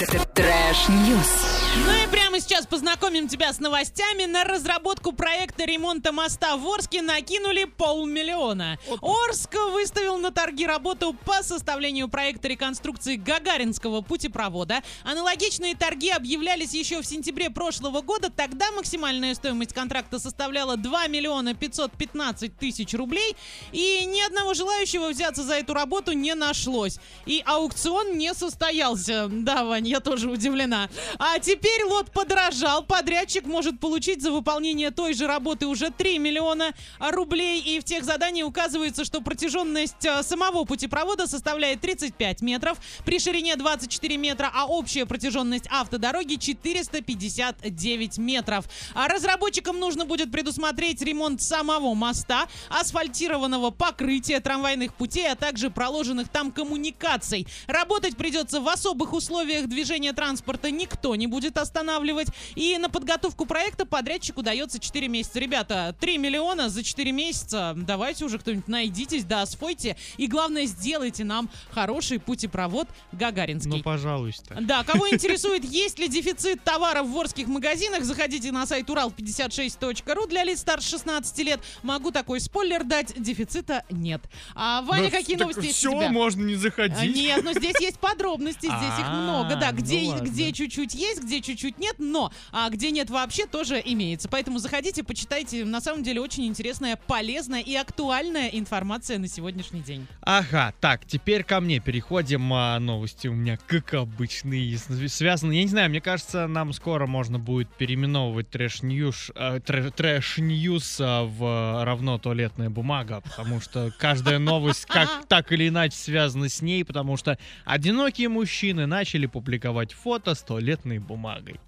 Trash news. Ну и прямо сейчас познакомим тебя с новостями. На разработку проекта ремонта моста в Орске накинули полмиллиона. Орск выставил на торги работу по составлению проекта реконструкции Гагаринского путепровода. Аналогичные торги объявлялись еще в сентябре прошлого года. Тогда максимальная стоимость контракта составляла 2 миллиона 515 тысяч рублей. И ни одного желающего взяться за эту работу не нашлось. И аукцион не состоялся. Да, Вань, я тоже удивлена. А теперь лот подорожал. Подрядчик может получить за выполнение той же работы уже 3 миллиона рублей. И в тех заданиях указывается, что протяженность э, самого путепровода составляет 35 метров при ширине 24 метра, а общая протяженность автодороги 459 метров. А разработчикам нужно будет предусмотреть ремонт самого моста, асфальтированного покрытия трамвайных путей, а также проложенных там коммуникаций. Работать придется в особых условиях движения транспорта никто не будет останавливать. И на подготовку проекта подрядчику дается 4 месяца. Ребята, 3 миллиона за 4 месяца. Давайте уже кто-нибудь найдитесь, да, освойте. И главное, сделайте нам хороший путепровод Гагаринский. Ну, пожалуйста. Да, кого интересует, есть ли дефицит товаров в ворских магазинах, заходите на сайт урал56.ру для лиц старше 16 лет. Могу такой спойлер дать, дефицита нет. А, Ваня, Ну, какие новости есть все, у тебя? можно не А, заходить. Нет, но здесь есть подробности, здесь их много, да, А, ну где чуть-чуть есть, где чуть-чуть нет, но а где нет вообще тоже имеется. Поэтому заходите, почитайте, на самом деле очень интересная, полезная и актуальная информация на сегодняшний день. Ага, так, теперь ко мне переходим. А, новости у меня, как обычные, с- связаны. Я не знаю, мне кажется, нам скоро можно будет переименовывать trash news э, tra- trash news а, в равно туалетная бумага, потому что каждая новость как так или иначе связана с ней, потому что одинокие мужчины начали публиковать фото с туалетной бумагой. бумагой.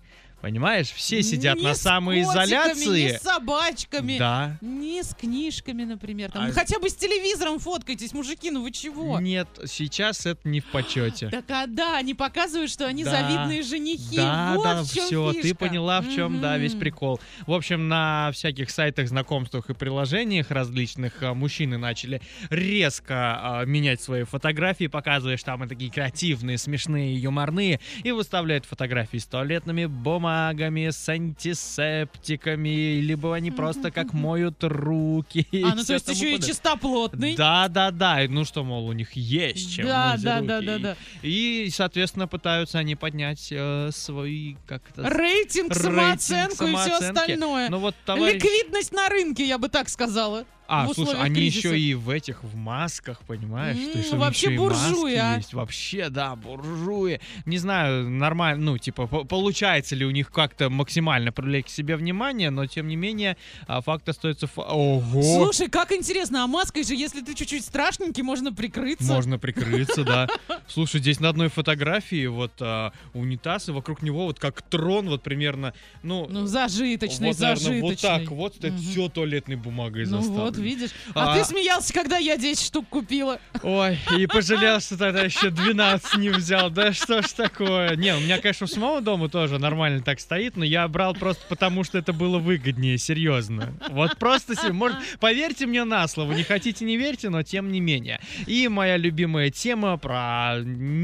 Понимаешь, все сидят Не на с котиками, самоизоляции. Не с собачками. Да. Не с книжками, например. Там. А- Ну, хотя бы с телевизором фоткайтесь, мужики, ну вы чего? Нет, сейчас это не в почете. Так а да, они показывают, что они Да. завидные женихи. Да, вот да, все, ты фишка. поняла, в чем, да, весь прикол. В общем, на всяких сайтах, знакомствах и приложениях различных а, мужчины начали резко а, менять свои фотографии, показывая, что там и такие креативные, смешные, юморные, и выставляют фотографии с туалетными бумагами, с антисептиками, либо они просто как моют руки. А, ну то есть еще и чистоплотный. Да, да, да. Ну что, мол, у них есть чем Да, да, да, да, да. И, соответственно, пытаются они поднять э, свои как-то Рейтинг, самооценку и все остальное. Ну вот. Ликвидность на рынке, я бы так сказала. А, в слушай, они кризиса. еще и в этих, в масках, понимаешь? То М, есть вообще еще буржуи, а. есть. Вообще, да, буржуи. Не знаю, нормально, ну, типа, по- получается ли у них как-то максимально привлечь к себе внимание, но, тем не менее, а, факт остается... фа- Ого! Слушай, как интересно, а маской же, если ты чуть-чуть страшненький, можно прикрыться. Можно прикрыться, да. Слушай, здесь на одной фотографии вот а, унитаз, и вокруг него вот как трон, вот примерно, ну, Ну, зажиточный, зажиточный. вот так вот, это все туалетной бумагой Ну заставлено. Видишь. А, А- ты смеялся, когда я 10 штук купила. Ой, и пожалел, что тогда еще 12 не взял. Да что ж такое? Не, у меня, конечно, у самого дома тоже нормально так стоит, но я брал просто потому, что это было выгоднее, серьезно. Вот просто, может, поверьте мне на слово, не хотите, не верьте, но тем не менее. И моя любимая тема про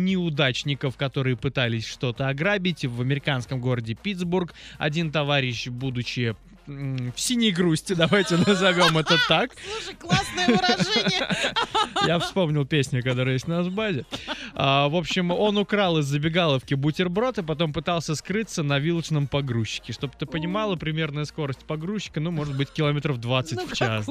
неудачников, которые пытались что-то ограбить в американском городе Питтсбург. Один товарищ, будучи в синей грусти, давайте назовем это так, Слушай, классное выражение. я вспомнил песню, которая есть на базе. А, в общем, он украл из забегаловки бутерброд и потом пытался скрыться на вилочном погрузчике. Чтобы ты понимала, примерная скорость погрузчика, ну, может быть, километров 20 Ну, в час.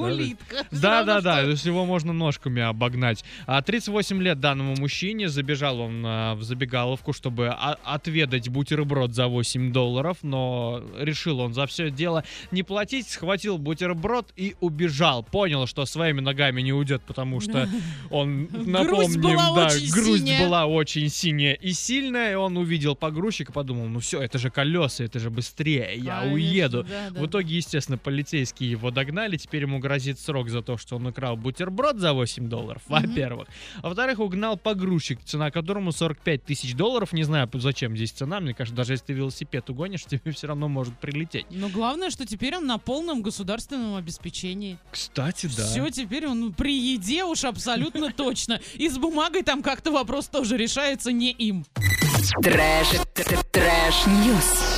да? Да, да, то есть его можно ножками обогнать. А 38 лет данному мужчине, забежал он а, в забегаловку, чтобы а- отведать бутерброд за 8 долларов, но решил он за все дело не платить, схватил бутерброд и убежал. Понял, что своими ногами не уйдет, потому что он, Грусть напомним, была да, очень грусть синяя. была очень синяя и сильная, и он увидел погрузчик и подумал, ну все, это же колеса, это же быстрее, я Конечно, уеду. да, да. В итоге, естественно, полицейские его догнали. Теперь ему грозит срок за то, что он украл бутерброд за 8 долларов, Мгм. во-первых. А во-вторых, угнал погрузчик, цена которому 45 тысяч долларов. Не знаю, зачем здесь цена. Мне кажется, даже если ты велосипед угонишь, тебе все равно может прилететь. Но главное, что теперь теперь он на полном государственном обеспечении. Кстати, да. Все, теперь он при еде уж абсолютно точно. И с бумагой там как-то вопрос тоже решается не им. Trash, trash, trash, news.